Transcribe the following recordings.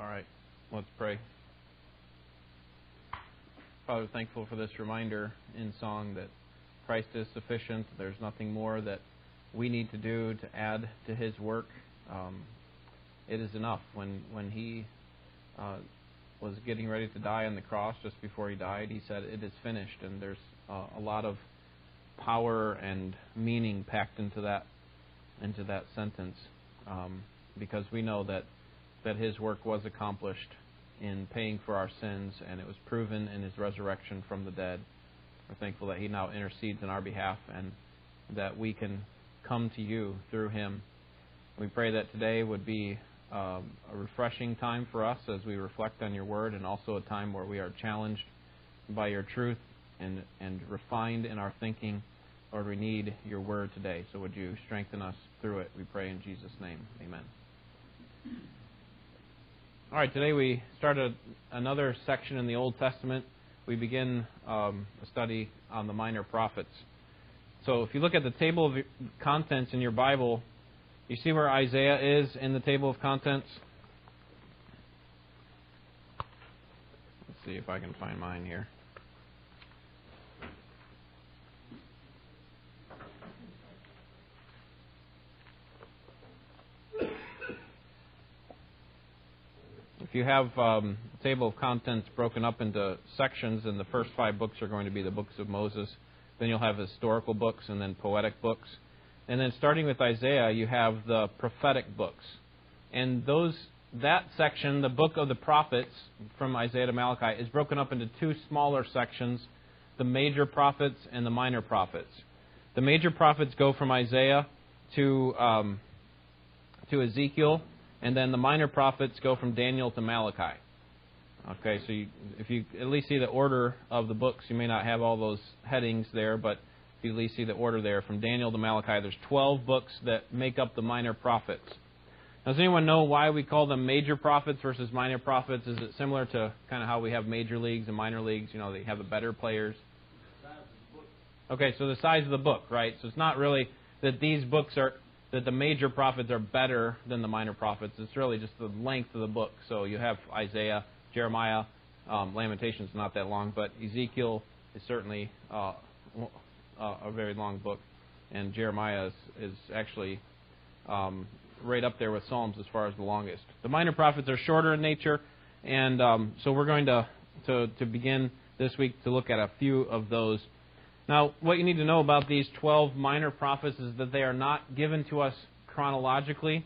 All right, let's pray. Father, thankful for this reminder in song that Christ is sufficient. There's nothing more that we need to do to add to His work. Um, it is enough. When when He uh, was getting ready to die on the cross, just before He died, He said, "It is finished." And there's uh, a lot of power and meaning packed into that into that sentence, um, because we know that that His work was accomplished in paying for our sins, and it was proven in his resurrection from the dead. We're thankful that he now intercedes in our behalf and that we can come to you through him. We pray that today would be um, a refreshing time for us as we reflect on your word and also a time where we are challenged by your truth and, and refined in our thinking. Lord, we need your word today. So would you strengthen us through it? We pray in Jesus' name. Amen. All right, today we started another section in the Old Testament. We begin um, a study on the minor prophets. So if you look at the table of contents in your Bible, you see where Isaiah is in the table of contents? Let's see if I can find mine here. If you have um, table of contents broken up into sections, and the first five books are going to be the books of Moses, then you'll have historical books and then poetic books. And then starting with Isaiah, you have the prophetic books. And those that section, the book of the prophets from Isaiah to Malachi, is broken up into two smaller sections, the major prophets and the minor prophets. The major prophets go from Isaiah to um, to Ezekiel, and then the minor prophets go from Daniel to Malachi. Okay, so you, if you at least see the order of the books, you may not have all those headings there, but if you at least see the order there, from Daniel to Malachi, there's 12 books that make up the minor prophets. Now, does anyone know why we call them major prophets versus minor prophets? Is it similar to kind of how we have major leagues and minor leagues? You know, they have the better players. Okay, so the size of the book, right? So it's not really that these books are that the major prophets are better than the minor prophets. It's really just the length of the book. So you have Isaiah, Jeremiah, um, Lamentations not that long, but Ezekiel is certainly uh, a very long book, and Jeremiah is, is actually um, right up there with Psalms as far as the longest. The minor prophets are shorter in nature, and um, so we're going to, to to begin this week to look at a few of those now, what you need to know about these 12 minor prophets is that they are not given to us chronologically.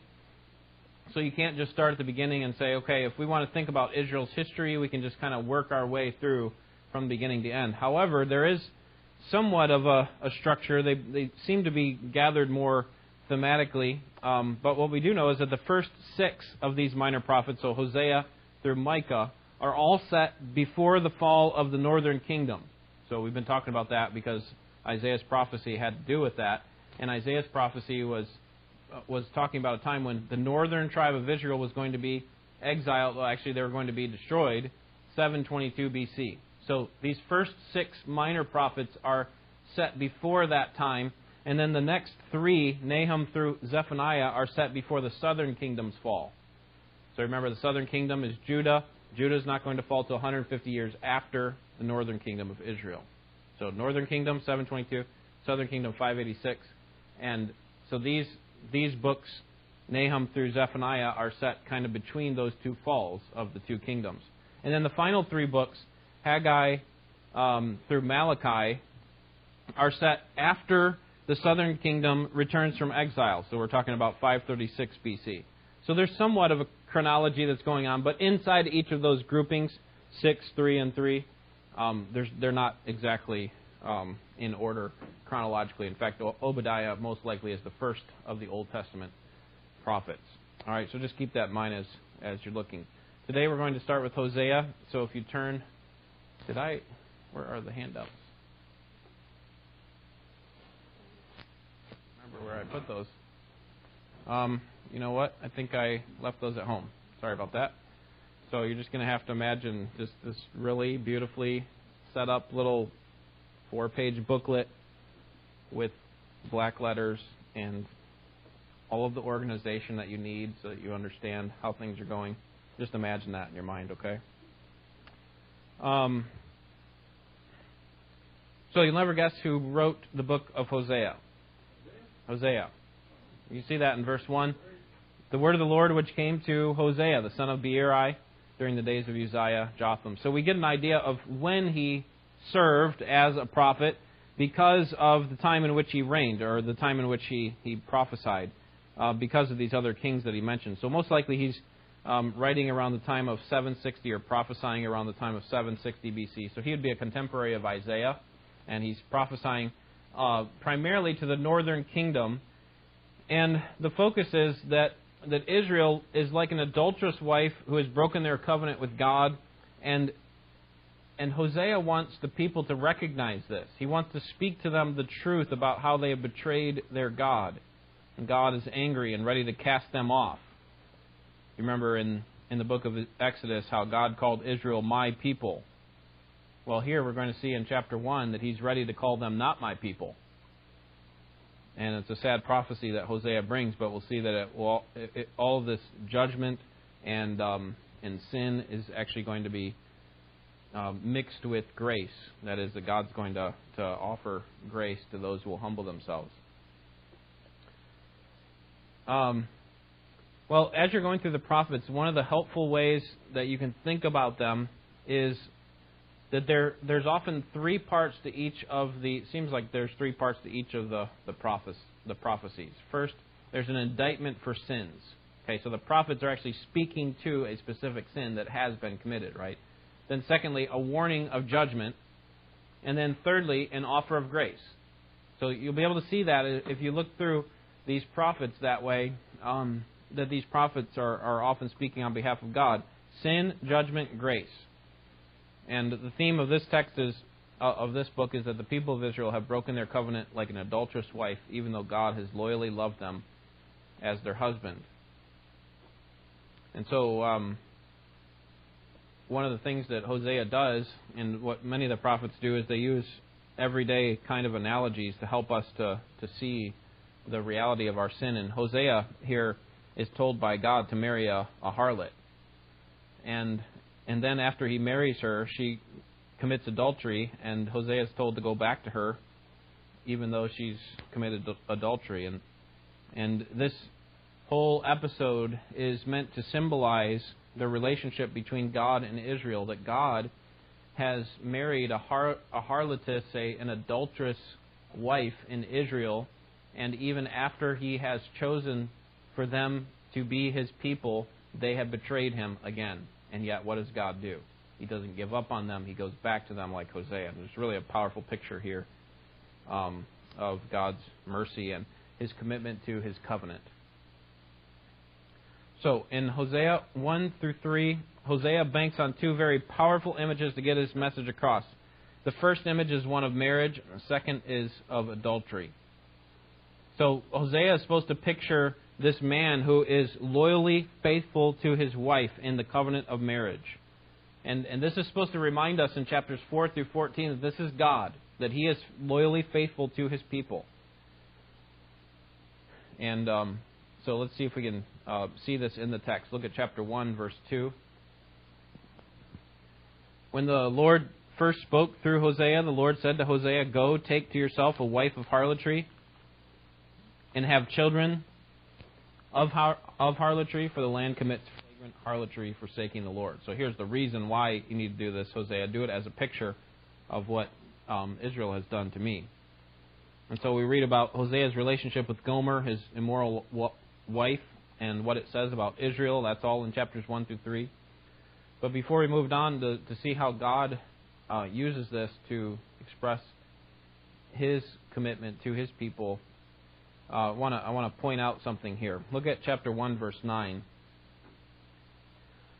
So you can't just start at the beginning and say, okay, if we want to think about Israel's history, we can just kind of work our way through from beginning to end. However, there is somewhat of a, a structure. They, they seem to be gathered more thematically. Um, but what we do know is that the first six of these minor prophets, so Hosea through Micah, are all set before the fall of the northern kingdom. So we've been talking about that because Isaiah's prophecy had to do with that. And Isaiah's prophecy was uh, was talking about a time when the northern tribe of Israel was going to be exiled. Well, actually, they were going to be destroyed, 722 BC. So these first six minor prophets are set before that time, and then the next three, Nahum through Zephaniah, are set before the southern kingdom's fall. So remember, the southern kingdom is Judah. Judah is not going to fall till 150 years after the northern kingdom of Israel. So northern kingdom 722, southern kingdom 586, and so these these books, Nahum through Zephaniah, are set kind of between those two falls of the two kingdoms. And then the final three books, Haggai um, through Malachi, are set after the southern kingdom returns from exile. So we're talking about 536 BC. So there's somewhat of a chronology that's going on, but inside each of those groupings, 6, 3, and 3, um, they're not exactly um, in order chronologically. In fact, Obadiah most likely is the first of the Old Testament prophets. All right, so just keep that in mind as, as you're looking. Today we're going to start with Hosea. So if you turn, did I, where are the handouts? Remember where I put those. Um, you know what? I think I left those at home. Sorry about that. So you're just going to have to imagine just this really beautifully set up little four page booklet with black letters and all of the organization that you need so that you understand how things are going. Just imagine that in your mind, okay? Um, so you'll never guess who wrote the book of Hosea. Hosea. You see that in verse 1. The word of the Lord which came to Hosea, the son of Beeri, during the days of Uzziah, Jotham. So we get an idea of when he served as a prophet because of the time in which he reigned, or the time in which he, he prophesied, uh, because of these other kings that he mentioned. So most likely he's um, writing around the time of 760 or prophesying around the time of 760 BC. So he would be a contemporary of Isaiah, and he's prophesying uh, primarily to the northern kingdom. And the focus is that, that Israel is like an adulterous wife who has broken their covenant with God, and and Hosea wants the people to recognize this. He wants to speak to them the truth about how they have betrayed their God. And God is angry and ready to cast them off. You remember in, in the book of Exodus how God called Israel my people. Well, here we're going to see in chapter 1 that he's ready to call them not my people. And it's a sad prophecy that Hosea brings, but we'll see that it will, it, all this judgment and, um, and sin is actually going to be um, mixed with grace. That is, that God's going to, to offer grace to those who will humble themselves. Um, well, as you're going through the prophets, one of the helpful ways that you can think about them is that there there's often three parts to each of the. Seems like there's three parts to each of the the prophes, the prophecies. First, there's an indictment for sins. Okay, so the prophets are actually speaking to a specific sin that has been committed, right? Then, secondly, a warning of judgment. And then, thirdly, an offer of grace. So you'll be able to see that if you look through these prophets that way, um, that these prophets are, are often speaking on behalf of God sin, judgment, grace. And the theme of this text is uh, of this book is that the people of Israel have broken their covenant like an adulterous wife, even though God has loyally loved them as their husband. And so, um, one of the things that Hosea does, and what many of the prophets do, is they use everyday kind of analogies to help us to, to see the reality of our sin. And Hosea here is told by God to marry a, a harlot. And and then after he marries her, she commits adultery, and Hosea is told to go back to her, even though she's committed adultery. And and this whole episode is meant to symbolize the relationship between God and Israel, that God has married a, har- a harlotess, a, an adulterous wife in Israel, and even after he has chosen for them to be his people, they have betrayed him again. And yet, what does God do? He doesn't give up on them. He goes back to them like Hosea. And there's really a powerful picture here um, of God's mercy and his commitment to his covenant. So in Hosea 1 through 3, Hosea banks on two very powerful images to get his message across. The first image is one of marriage, the second is of adultery. So Hosea is supposed to picture this man who is loyally faithful to his wife in the covenant of marriage. And, and this is supposed to remind us in chapters 4 through 14 that this is God, that he is loyally faithful to his people. And um, so let's see if we can uh, see this in the text. Look at chapter 1, verse 2. When the Lord first spoke through Hosea, the Lord said to Hosea, Go, take to yourself a wife of harlotry, and have children of, har- of harlotry, for the land commits flagrant harlotry, forsaking the Lord. So here's the reason why you need to do this, Hosea. Do it as a picture of what um, Israel has done to me. And so we read about Hosea's relationship with Gomer, his immoral wife and what it says about Israel. That's all in chapters 1 through 3. But before we moved on to, to see how God uh, uses this to express his commitment to his people, uh, wanna, I want to point out something here. Look at chapter 1, verse 9.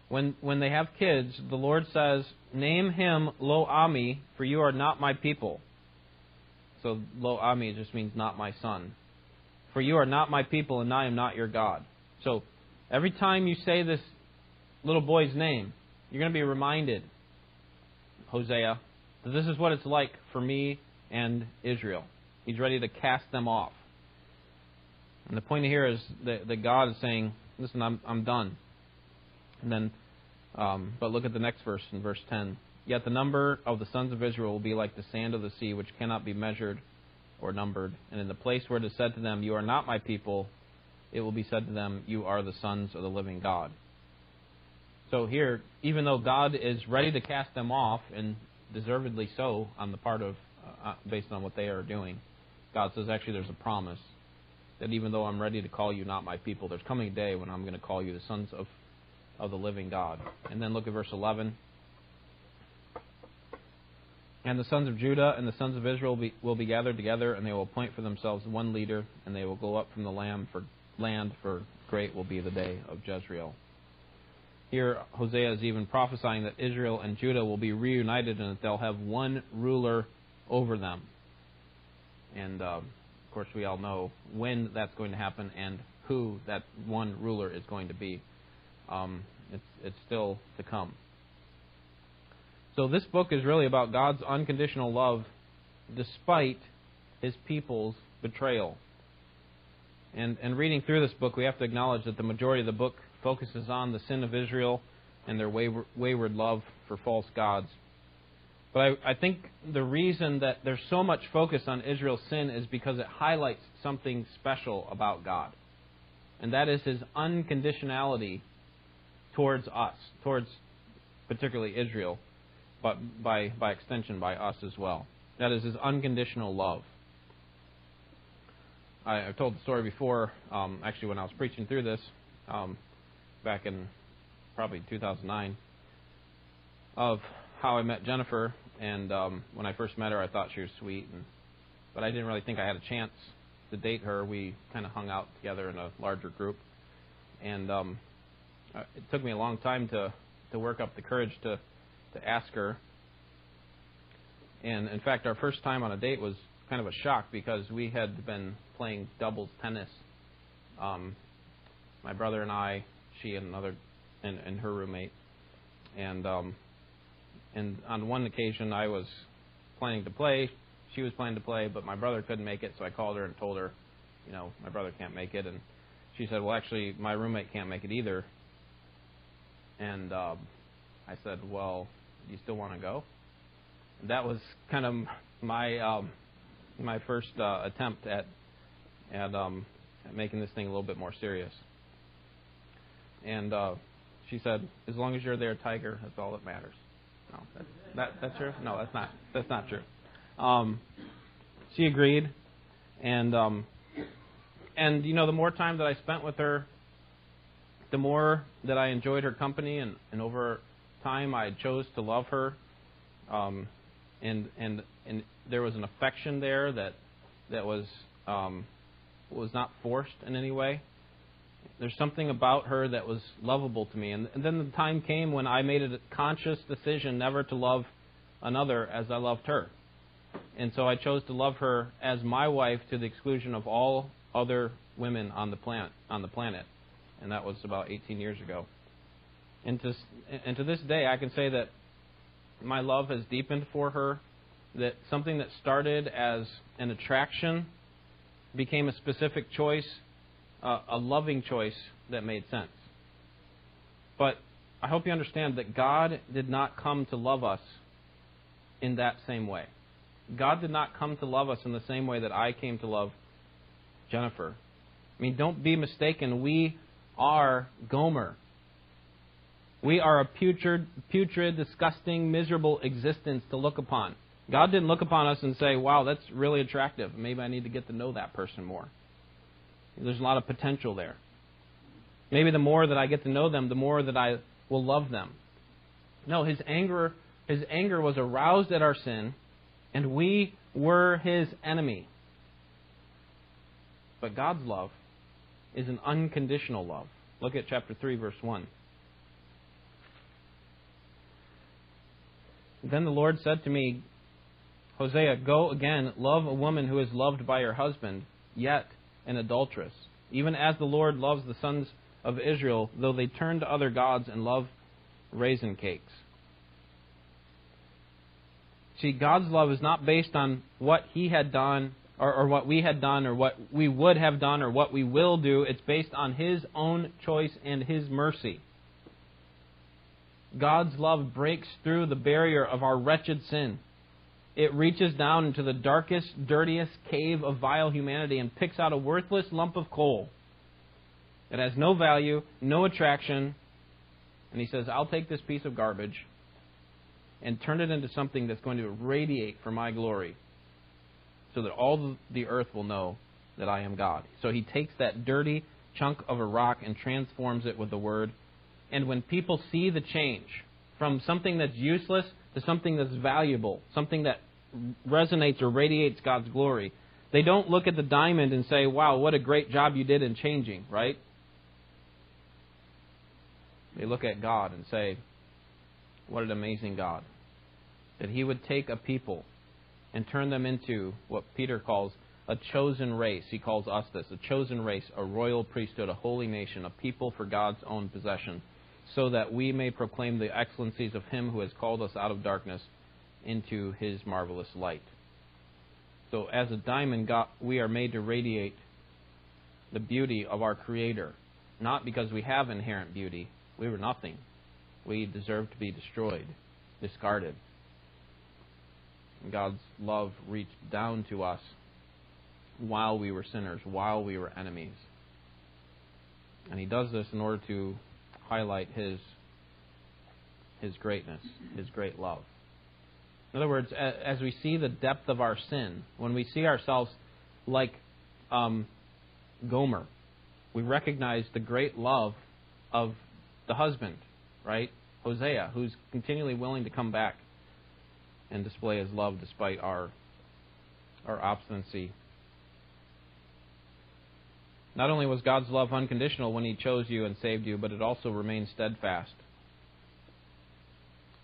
When, when they have kids, the Lord says, Name him Lo Ami, for you are not my people. So Lo Ami just means not my son. For you are not my people, and I am not your God. So every time you say this little boy's name, you're going to be reminded, Hosea, that this is what it's like for me and Israel. He's ready to cast them off. And the point here is that, that God is saying, listen, I'm, I'm done. And then Um, but look at the next verse in verse 10. Yet the number of the sons of Israel will be like the sand of the sea, which cannot be measured or numbered. And in the place where it is said to them, You are not my people, it will be said to them, You are the sons of the living God. So here, even though God is ready to cast them off, and deservedly so on the part of, uh, uh based on what they are doing, God says, actually, there's a promise that even though I'm ready to call you not my people, there's coming a day when I'm going to call you the sons of, of the living God. And then look at verse 11. And the sons of Judah and the sons of Israel will be, will be gathered together, and they will appoint for themselves one leader, and they will go up from the land for, land, for great will be the day of Jezreel. Here, Hosea is even prophesying that Israel and Judah will be reunited and that they'll have one ruler over them. And of course, we all know when that's going to happen and who that one ruler is going to be. Um, it's, it's still to come. So this book is really about God's unconditional love despite his people's betrayal. And, and reading through this book, we have to acknowledge that the majority of the book focuses on the sin of Israel and their wayward, wayward love for false gods. But I, I think the reason that there's so much focus on Israel's sin is because it highlights something special about God. And that is his unconditionality towards us, towards particularly Israel but by, by extension by us as well. That is his unconditional love. I, have told the story before, um, actually, when I was preaching through this um, back in probably 2009, of how I met Jennifer. And um, when I first met her, I thought she was sweet, and, but I didn't really think I had a chance to date her. We kind of hung out together in a larger group, and um, uh, it took me a long time to to work up the courage to to ask her. And in fact, our first time on a date was kind of a shock because we had been playing doubles tennis. Um, my brother and I, she and another, and, and her roommate, and um, and on one occasion I was planning to play, she was planning to play, but my brother couldn't make it, so I called her and told her, you know, my brother can't make it, and she said, well, actually, my roommate can't make it either. And um, I said, well, you still want to go? That was kind of my um, my first uh, attempt at at, um, at making this thing a little bit more serious. And uh, she said, "As long as you're there, Tiger, that's all that matters." No, that, that that's true. No, that's not. That's not true. Um, she agreed, and um, and you know, the more time that I spent with her, the more that I enjoyed her company, and, and over time I chose to love her, um, and and and there was an affection there that that was um, was not forced in any way. There's something about her that was lovable to me, and, and then the time came when I made a conscious decision never to love another as I loved her, and so I chose to love her as my wife to the exclusion of all other women on the planet on the planet, and that was about 18 years ago. And to, and to this day, I can say that my love has deepened for her, that something that started as an attraction became a specific choice, uh, a loving choice that made sense. But I hope you understand that God did not come to love us in that same way. God did not come to love us in the same way that I came to love Jennifer. I mean, don't be mistaken. We are Gomer. We are a putrid, putrid, disgusting, miserable existence to look upon. God didn't look upon us and say, wow, that's really attractive. Maybe I need to get to know that person more. There's a lot of potential there. Maybe the more that I get to know them, the more that I will love them. No, his anger, his anger was aroused at our sin, and we were his enemy. But God's love is an unconditional love. Look at chapter 3, verse 1. Then the Lord said to me, Hosea, go again, love a woman who is loved by her husband, yet an adulteress, even as the Lord loves the sons of Israel, though they turn to other gods and love raisin cakes. See, God's love is not based on what He had done, or, or, what we had done, or what we would have done, or what we will do. It's based on His own choice and His mercy. God's love breaks through the barrier of our wretched sin. It reaches down into the darkest, dirtiest cave of vile humanity and picks out a worthless lump of coal. It has no value, no attraction, and He says, I'll take this piece of garbage and turn it into something that's going to radiate for my glory so that all the earth will know that I am God. So He takes that dirty chunk of a rock and transforms it with the Word. And when people see the change from something that's useless to something that's valuable, something that resonates or radiates God's glory, they don't look at the diamond and say, wow, what a great job you did in changing, right? They look at God and say, what an amazing God. That He would take a people and turn them into what Peter calls a chosen race. He calls us this a chosen race, a royal priesthood, a holy nation, a people for God's own possession, so that we may proclaim the excellencies of Him who has called us out of darkness into His marvelous light. So, as a diamond, God, we are made to radiate the beauty of our Creator, not because we have inherent beauty, we were nothing. We deserved to be destroyed, discarded. God's love reached down to us while we were sinners, while we were enemies. And He does this in order to highlight His, His greatness, His great love. In other words, as we see the depth of our sin, when we see ourselves like um, Gomer, we recognize the great love of the husband, right? Hosea, who's continually willing to come back and display his love despite our our obstinacy. Not only was God's love unconditional when he chose you and saved you, but it also remains steadfast.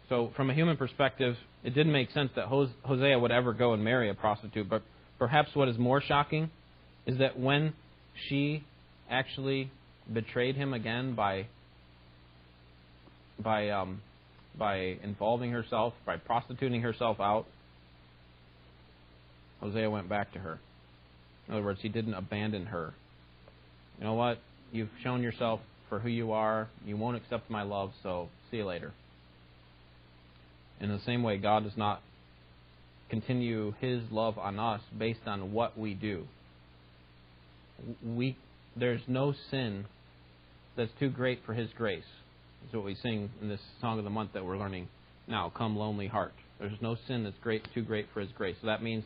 So, from a human perspective, it didn't make sense that Hosea would ever go and marry a prostitute, but perhaps what is more shocking is that when she actually betrayed him again by by um, by involving herself, by prostituting herself out, Hosea went back to her. In other words, he didn't abandon her. You know what? You've shown yourself for who you are. You won't accept my love, so see you later. In the same way, God does not continue his love on us based on what we do. We, there's no sin that's too great for his grace. Is what we sing in this song of the month that we're learning now. Come, lonely heart. There's no sin that's great, too great for His grace. So that means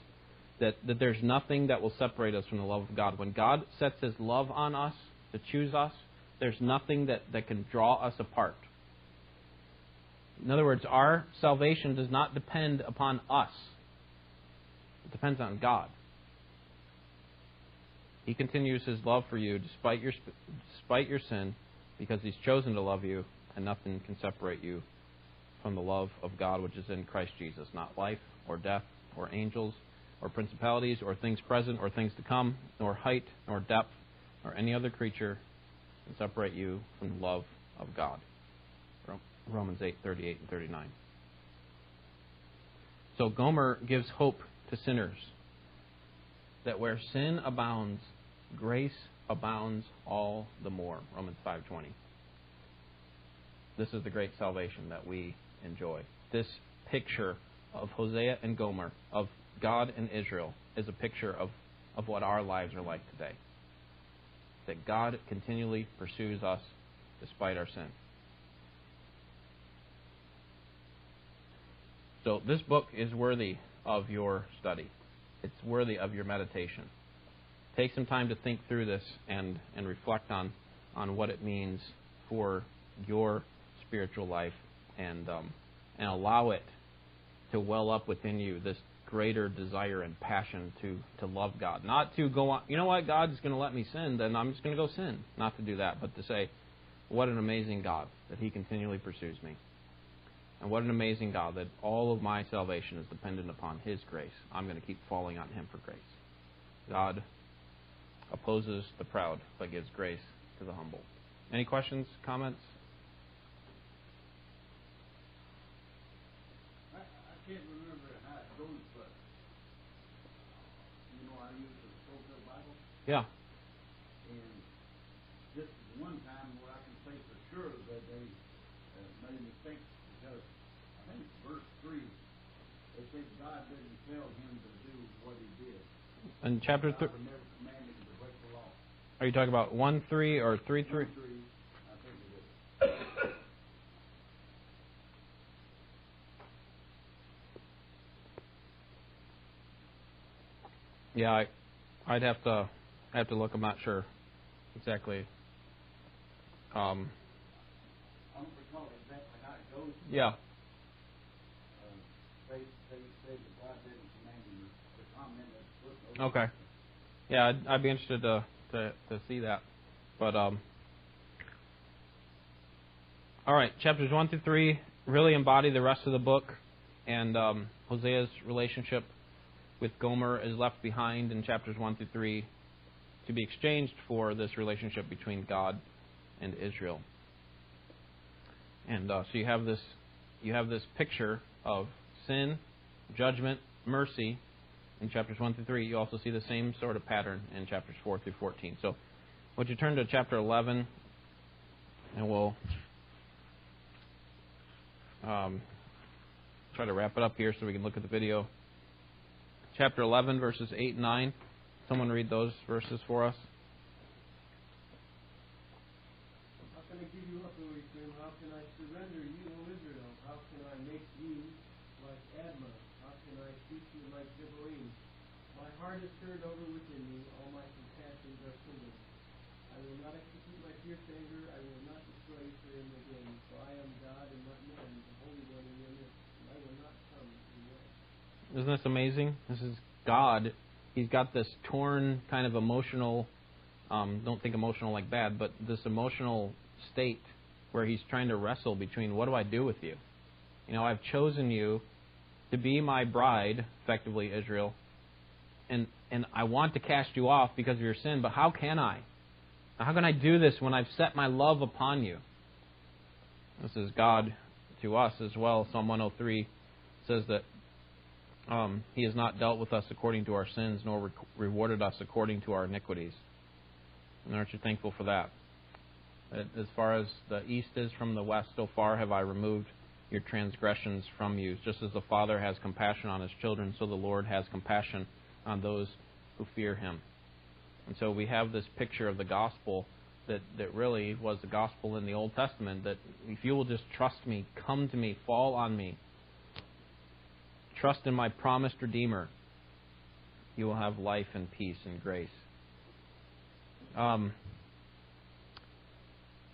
that, that there's nothing that will separate us from the love of God. When God sets His love on us to choose us, there's nothing that, that can draw us apart. In other words, our salvation does not depend upon us. It depends on God. He continues his love for you despite your despite your sin because he's chosen to love you and nothing can separate you from the love of God which is in Christ Jesus, not life or death or angels or principalities or things present or things to come, nor height nor depth or any other creature can separate you from the love of God. Romans 8:38 and 39. So Gomer gives hope to sinners that where sin abounds, grace abounds all the more. Romans 5:20. This is the great salvation that we enjoy. This picture of Hosea and Gomer, of God and Israel, is a picture of, of what our lives are like today. That God continually pursues us despite our sin. So, this book is worthy of your study. It's worthy of your meditation. Take some time to think through this and, and reflect on, on what it means for your spiritual life and um, and allow it to well up within you this greater desire and passion to to love God. Not to go on. You know what? God's going to let me sin, then I'm just going to go sin. Not to do that, but to say, what an amazing God that He continually pursues me. And what an amazing God that all of my salvation is dependent upon His grace. I'm going to keep falling on Him for grace. God opposes the proud, but gives grace to the humble. Any questions, comments? Yeah. And this is one time where I can say for sure that they uh, made a mistake because I think it's verse 3. They said God didn't tell him to do what he did. In chapter 3. Are you talking about 1 3 or 3 3? Yeah, I, I'd have to I have to look. I'm not sure exactly. Um, I don't recall exactly how it goes. yeah. Okay. yeah, I'd, I'd be interested to, to to see that. But um, all right, chapters one through three really embody the rest of the book, and um, Hosea's relationship with Gomer is left behind in chapters one through three to be exchanged for this relationship between God and Israel. And uh, so you have this you have this picture of sin, judgment, mercy in chapters 1 through 3. You also see the same sort of pattern in chapters 4 through 14. So, would you turn to chapter 11, and we'll um, try to wrap it up here so we can look at the video. Chapter 11, verses 8 and 9. Someone read those verses for us. How can I give you up, O Ephraim? How can I surrender you, O Israel? How can I make you like Admah? How can I teach you like Zeboim? My heart is turned over within me. All my compassions are kindled. I will not execute my fierce anger. I will not destroy Ephraim again. For I am God and not man, the Holy One in your midst. And I will not come in wrath. Isn't this amazing? This is God. He's got this torn kind of emotional, um, don't think emotional like bad, but this emotional state where he's trying to wrestle between what do I do with you? You know, I've chosen you to be my bride, effectively Israel, and and I want to cast you off because of your sin, but how can I? How can I do this when I've set my love upon you? This is God to us as well. Psalm 103 says that um, He has not dealt with us according to our sins, nor re- rewarded us according to our iniquities. And aren't you thankful for that? As far as the east is from the west, so far have I removed your transgressions from you. Just as the Father has compassion on his children, so the Lord has compassion on those who fear him. And so we have this picture of the gospel that, that really was the gospel in the Old Testament that if you will just trust me, come to me, fall on me, trust in my promised Redeemer, you will have life and peace and grace. Um,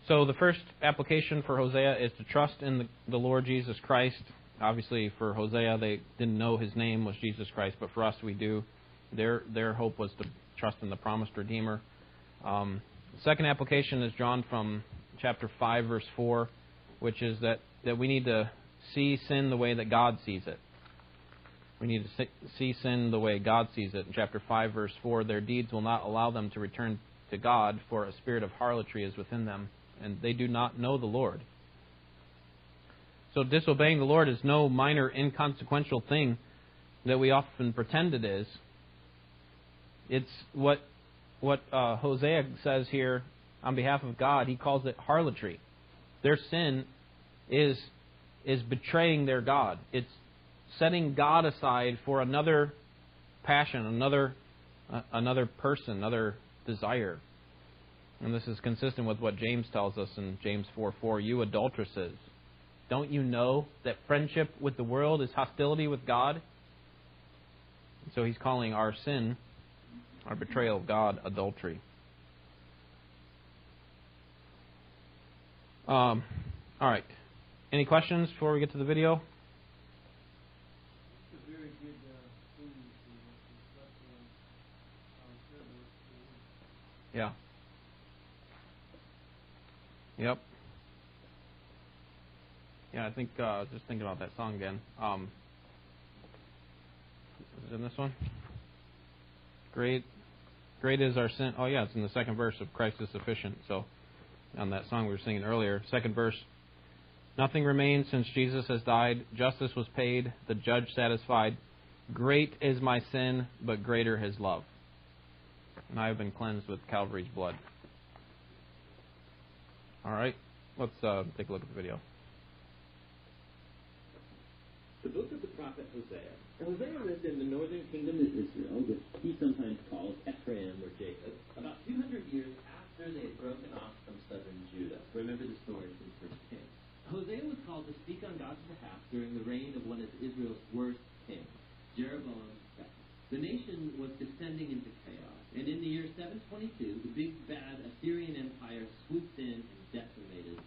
so the first application for Hosea is to trust in the, the Lord Jesus Christ. Obviously, for Hosea, they didn't know his name was Jesus Christ, but for us, we do. Their their hope was to trust in the promised Redeemer. Um, second application is drawn from chapter five, verse four, which is that that we need to see sin the way that God sees it. We need to see sin the way God sees it. In chapter 5, verse 4, their deeds will not allow them to return to God, for a spirit of harlotry is within them, and they do not know the Lord. So disobeying the Lord is no minor, inconsequential thing that we often pretend it is. It's what what uh, Hosea says here on behalf of God. He calls it harlotry. Their sin is is betraying their God. It's setting God aside for another passion, another uh, another person, another desire. And this is consistent with what James tells us in James 4 4. You adulteresses, don't you know that friendship with the world is hostility with God? So he's calling our sin, our betrayal of God, adultery. Um, all right. Any questions before we get to the video? It's a very good uh, thing to discuss on, on service. Yeah. Yep. Yeah, I think uh, just thinking about that song again. Um, is it in this one? Great, great is our sin. Oh yeah, it's in the second verse of Christ is sufficient. So, on that song we were singing earlier, second verse. Nothing remains since Jesus has died. Justice was paid. The judge satisfied. Great is my sin, but greater his love and I have been cleansed with Calvary's blood. All right, let's uh, take a look at the video. The book of the prophet Hosea. Hosea lived in the northern kingdom of Israel, which he sometimes calls Ephraim or Jacob, about 200 years after they had broken off from southern Judah. Remember the story from First Kings. Hosea was called to speak on God's behalf during the reign of one of Israel's worst kings, Jeroboam II. The nation was descending into chaos. And in the year 722, the big bad Assyrian Empire swooped in and decimated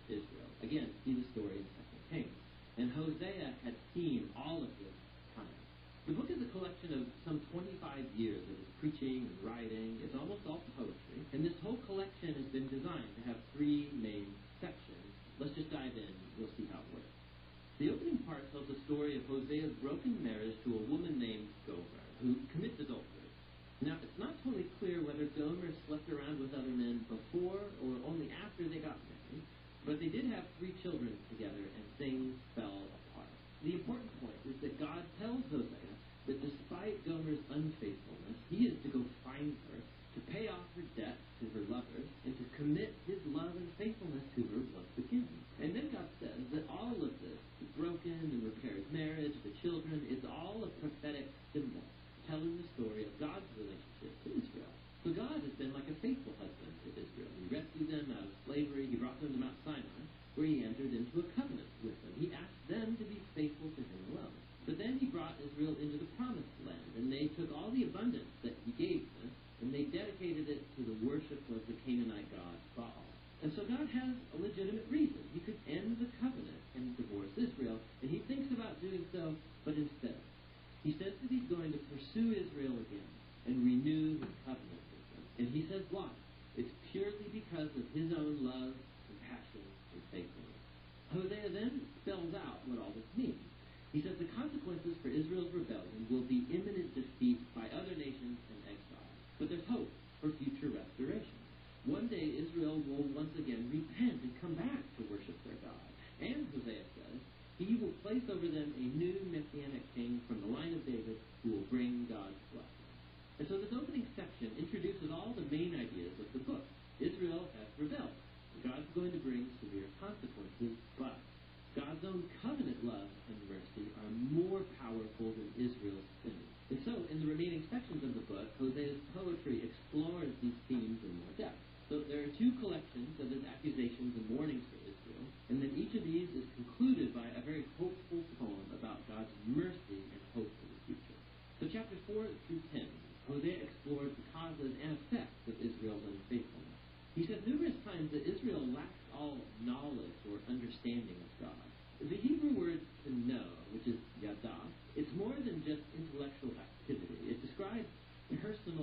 himself, but instead, he says that he's going to pursue Israel again and renew the covenant with them. And he says why? It's purely because of his own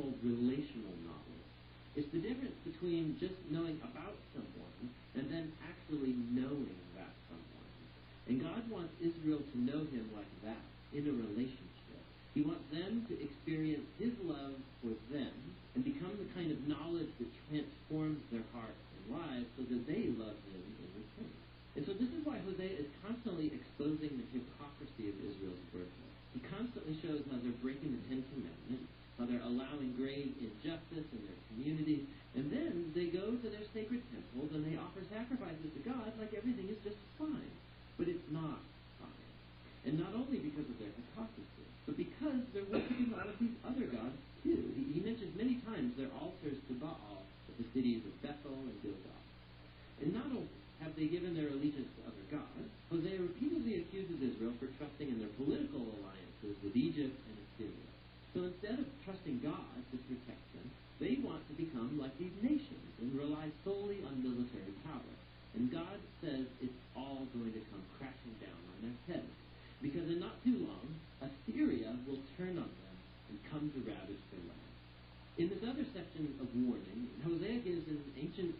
called relational knowledge. It's the difference between just knowing about warning. Hosea gives an ancient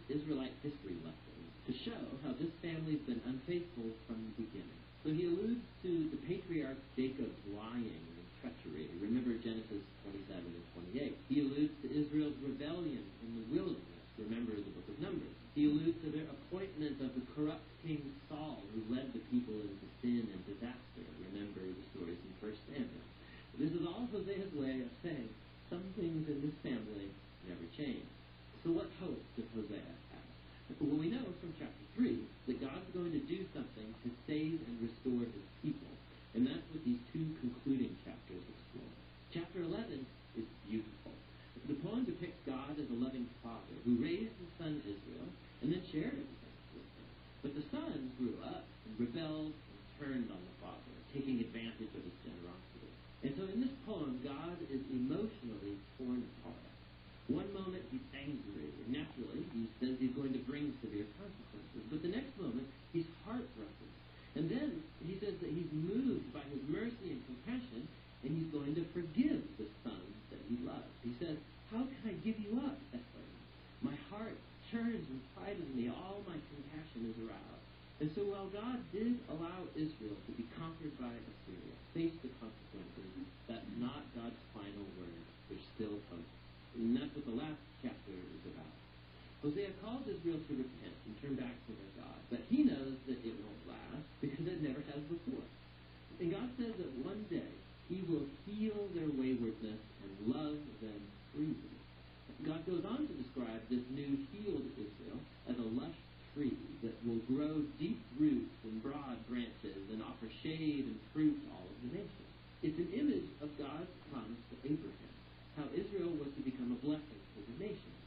me. All my compassion is aroused. And so while God did allow Israel to be conquered by Assyria, face the consequences, that's not God's final word. There's still hope. And that's what the last chapter is about. Hosea calls Israel to repent and turn back to their God, but he knows that it won't last because it never has before. And God says that one day he will heal their waywardness and love them freely. God goes on to describe this new healed Israel as a lush tree that will grow deep roots and broad branches and offer shade and fruit to all of the nations. It's an image of God's promise to Abraham, how Israel was to become a blessing to the nations.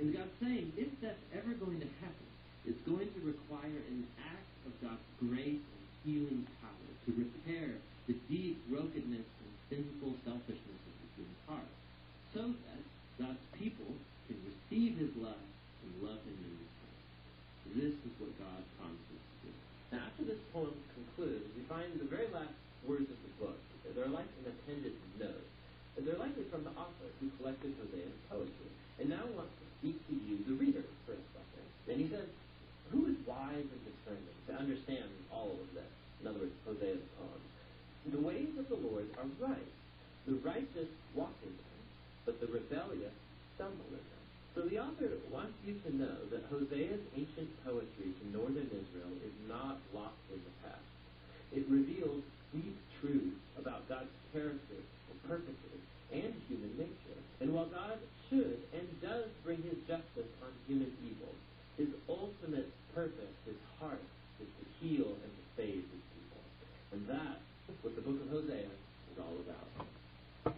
And God's saying, if that's ever going to happen, it's going to require an act of God's grace and healing power to repair the deep brokenness and sinful selfishness of the human heart, so that God's people can receive His love and love Him in return. This is what God promises to do. Now, after this poem concludes, we find the very last words of the book. They're like an appended note. And they're likely from the author who collected Hosea's poetry and now wants to speak to you, the reader, for a second. And he says, Who is wise and discerning to understand all of this? In other words, Hosea's poem. The ways of the Lord are right. The righteous walk in them, but the rebellious stumble in them. So the author wants you to know that Hosea's ancient poetry to northern Israel is not lost in the past. It reveals deep truths about God's character and purposes and human nature. And while God should and does bring his justice on human evil, his ultimate purpose, his heart, is to heal and to save his people. And that's what the book of Hosea is all about.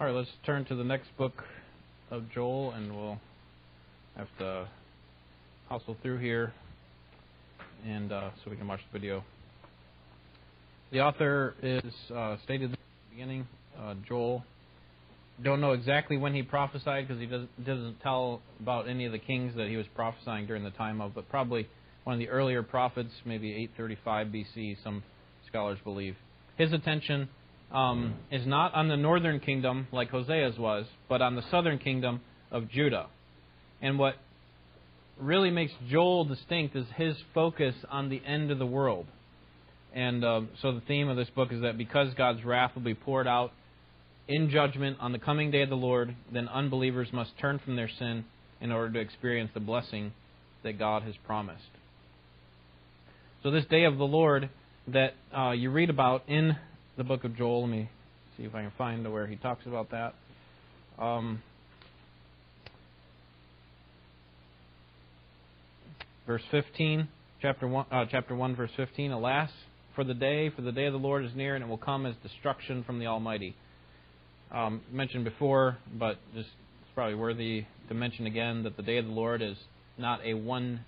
All right, let's turn to the next book of Joel, and we'll have to hustle through here, and uh, so we can watch the video. The author is uh, stated at the beginning, uh, Joel. Don't know exactly when he prophesied because he doesn't, doesn't tell about any of the kings that he was prophesying during the time of, but probably one of the earlier prophets, maybe 835 BC, some scholars believe. His attention um, is not on the northern kingdom like Hosea's was, but on the southern kingdom of Judah. And what really makes Joel distinct is his focus on the end of the world. And uh, so the theme of this book is that because God's wrath will be poured out in judgment on the coming day of the Lord, then unbelievers must turn from their sin in order to experience the blessing that God has promised. So, this day of the Lord that uh, you read about in the book of Joel, let me see if I can find where he talks about that. Um, verse 15, chapter 1, uh, chapter 1, verse 15. Alas, for the day, for the day of the Lord is near, and it will come as destruction from the Almighty. Um, mentioned before, but just it's probably worthy to mention again that the day of the Lord is not a one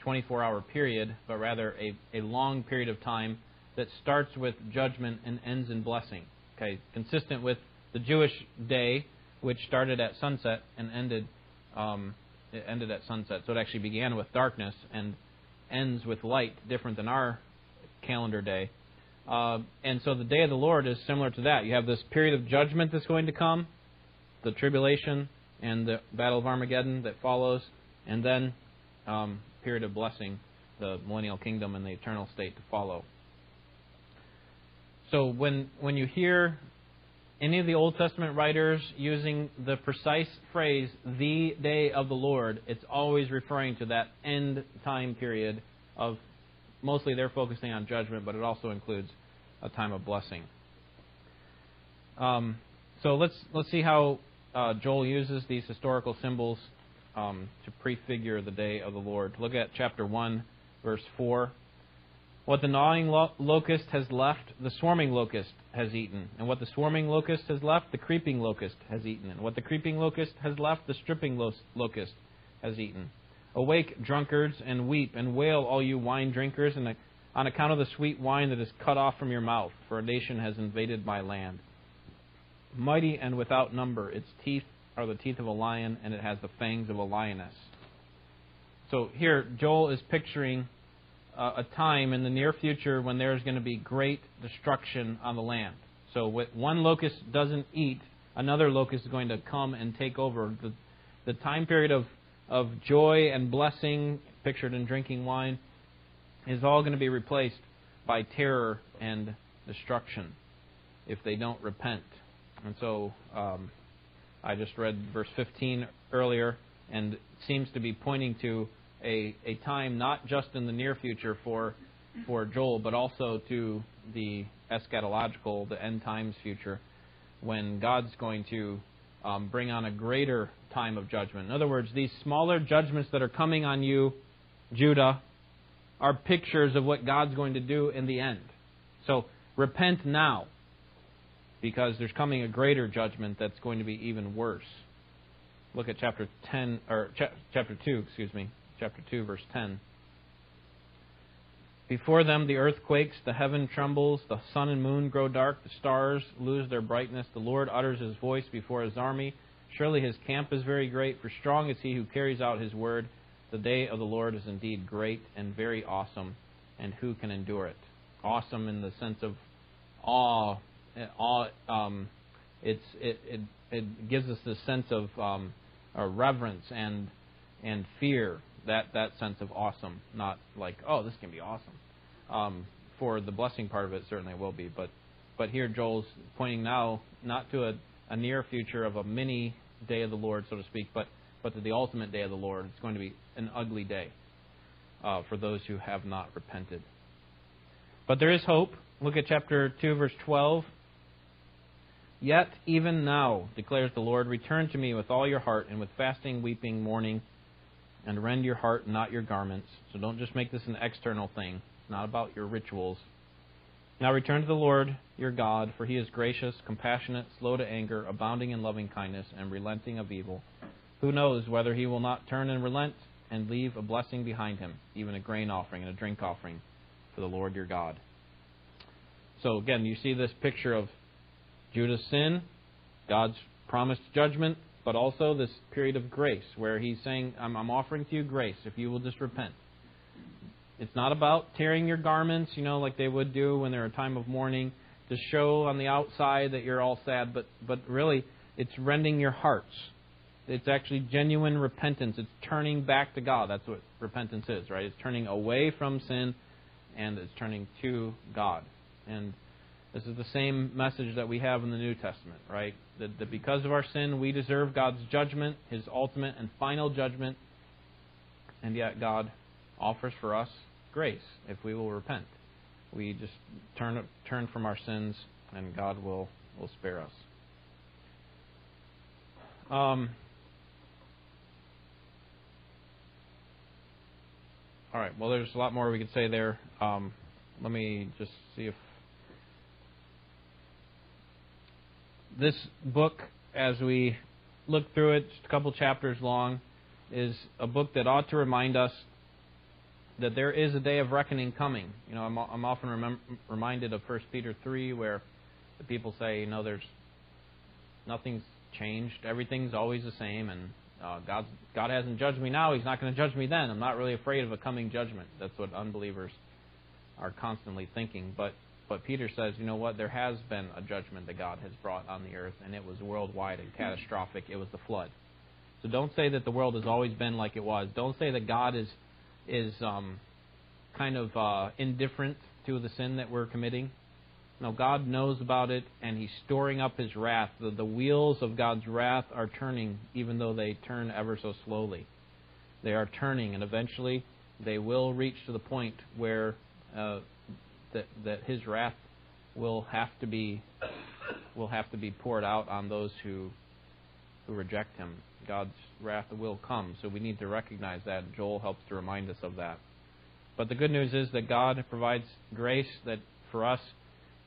24 hour period, but rather a, a long period of time that starts with judgment and ends in blessing. Okay, consistent with the Jewish day, which started at sunset and ended um, it ended at sunset. So it actually began with darkness and ends with light, different than our calendar day. Uh, and so the day of the Lord is similar to that. You have this period of judgment that's going to come, the tribulation and the battle of Armageddon that follows, and then um, period of blessing, the millennial kingdom and the eternal state to follow. So when when you hear any of the Old Testament writers using the precise phrase "the day of the Lord," it's always referring to that end time period of mostly they're focusing on judgment, but it also includes a time of blessing. Um, so let's let's see how uh, Joel uses these historical symbols um, to prefigure the day of the Lord. Look at chapter one, verse four. What the gnawing lo- locust has left, the swarming locust has eaten. And what the swarming locust has left, the creeping locust has eaten. And what the creeping locust has left, the stripping lo- locust has eaten. Awake, drunkards, and weep, and wail, all you wine drinkers, and on account of the sweet wine that is cut off from your mouth, for a nation has invaded my land. Mighty and without number, its teeth are the teeth of a lion, and it has the fangs of a lioness. So here, Joel is picturing uh, a time in the near future when there's going to be great destruction on the land. So one locust doesn't eat, another locust is going to come and take over. The, the time period of, of joy and blessing, pictured in drinking wine, is all going to be replaced by terror and destruction if they don't repent. And so um, I just read verse 15 earlier, and seems to be pointing to a, a time not just in the near future for for Joel, but also to the eschatological, the end times future, when God's going to um, bring on a greater time of judgment. In other words, these smaller judgments that are coming on you, Judah, are pictures of what God's going to do in the end. So repent now, because there's coming a greater judgment that's going to be even worse. Look at chapter 10 or cha- chapter 2, excuse me, chapter 2 verse 10. Before them the earth quakes, the heaven trembles, the sun and moon grow dark, the stars lose their brightness. The Lord utters his voice before his army. Surely his camp is very great, for strong is he who carries out his word. The day of the Lord is indeed great and very awesome, and who can endure it? Awesome in the sense of awe. awe um, it, it, it gives us the sense of um, reverence and, and fear that that sense of awesome, not like oh this can be awesome. Um, for the blessing part of it, certainly will be, but but here Joel's pointing now not to a, a near future of a mini day of the Lord, so to speak, but but to the ultimate day of the Lord. It's going to be an ugly day uh, for those who have not repented. But there is hope. Look at chapter 2, verse 12. Yet, even now, declares the Lord, return to me with all your heart, and with fasting, weeping, mourning, and rend your heart, not your garments. So don't just make this an external thing. It's not about your rituals. Now return to the Lord your God, for he is gracious, compassionate, slow to anger, abounding in loving kindness, and relenting of evil. Who knows whether he will not turn and relent and leave a blessing behind him, even a grain offering and a drink offering for the Lord your God. So again, you see this picture of Judah's sin, God's promised judgment, but also this period of grace where he's saying, I'm, I'm, offering to you grace if you will just repent. It's not about tearing your garments, you know, like they would do when they're a time of mourning, to show on the outside that you're all sad, but, but really, it's rending your hearts. It's actually genuine repentance. It's turning back to God. That's what repentance is, right? It's turning away from sin and it's turning to God. And this is the same message that we have in the New Testament, right? That, that because of our sin, we deserve God's judgment, His ultimate and final judgment, and yet God offers for us grace if we will repent. We just turn turn from our sins, and God will will spare us. Um, all right. Well, there's a lot more we could say there. Um, let me just see if this book, as we look through it, just a couple chapters long, is a book that ought to remind us that there is a day of reckoning coming. You know, I'm, I'm often remem- reminded of 1 Peter 3, where the people say, you know, there's nothing's changed, everything's always the same, and uh, God's, God hasn't judged me now, He's not going to judge me then. I'm not really afraid of a coming judgment. That's what unbelievers are constantly thinking. But but Peter says, you know what? There has been a judgment that God has brought on the earth, and it was worldwide and catastrophic. It was the flood. So don't say that the world has always been like it was. Don't say that God is is um, kind of uh, indifferent to the sin that we're committing. No, God knows about it, and He's storing up His wrath. The, the wheels of God's wrath are turning, even though they turn ever so slowly. They are turning, and eventually they will reach to the point where uh, that, that his wrath will have to be will have to be poured out on those who who reject him. God's wrath will come, so we need to recognize that. Joel helps to remind us of that. But the good news is that God provides grace that for us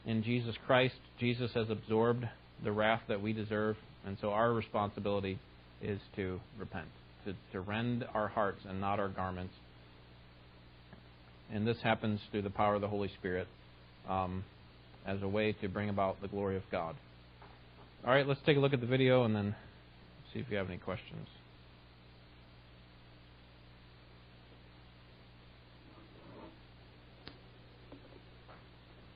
in Jesus Christ, Jesus has absorbed the wrath that we deserve, and so our responsibility is to repent, to, to rend our hearts and not our garments, And this happens through the power of the Holy Spirit um, as a way to bring about the glory of God. All right, let's take a look at the video and then see if you have any questions.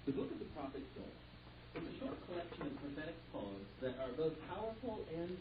The book of the prophet Joel is a short collection of prophetic poems that are both powerful and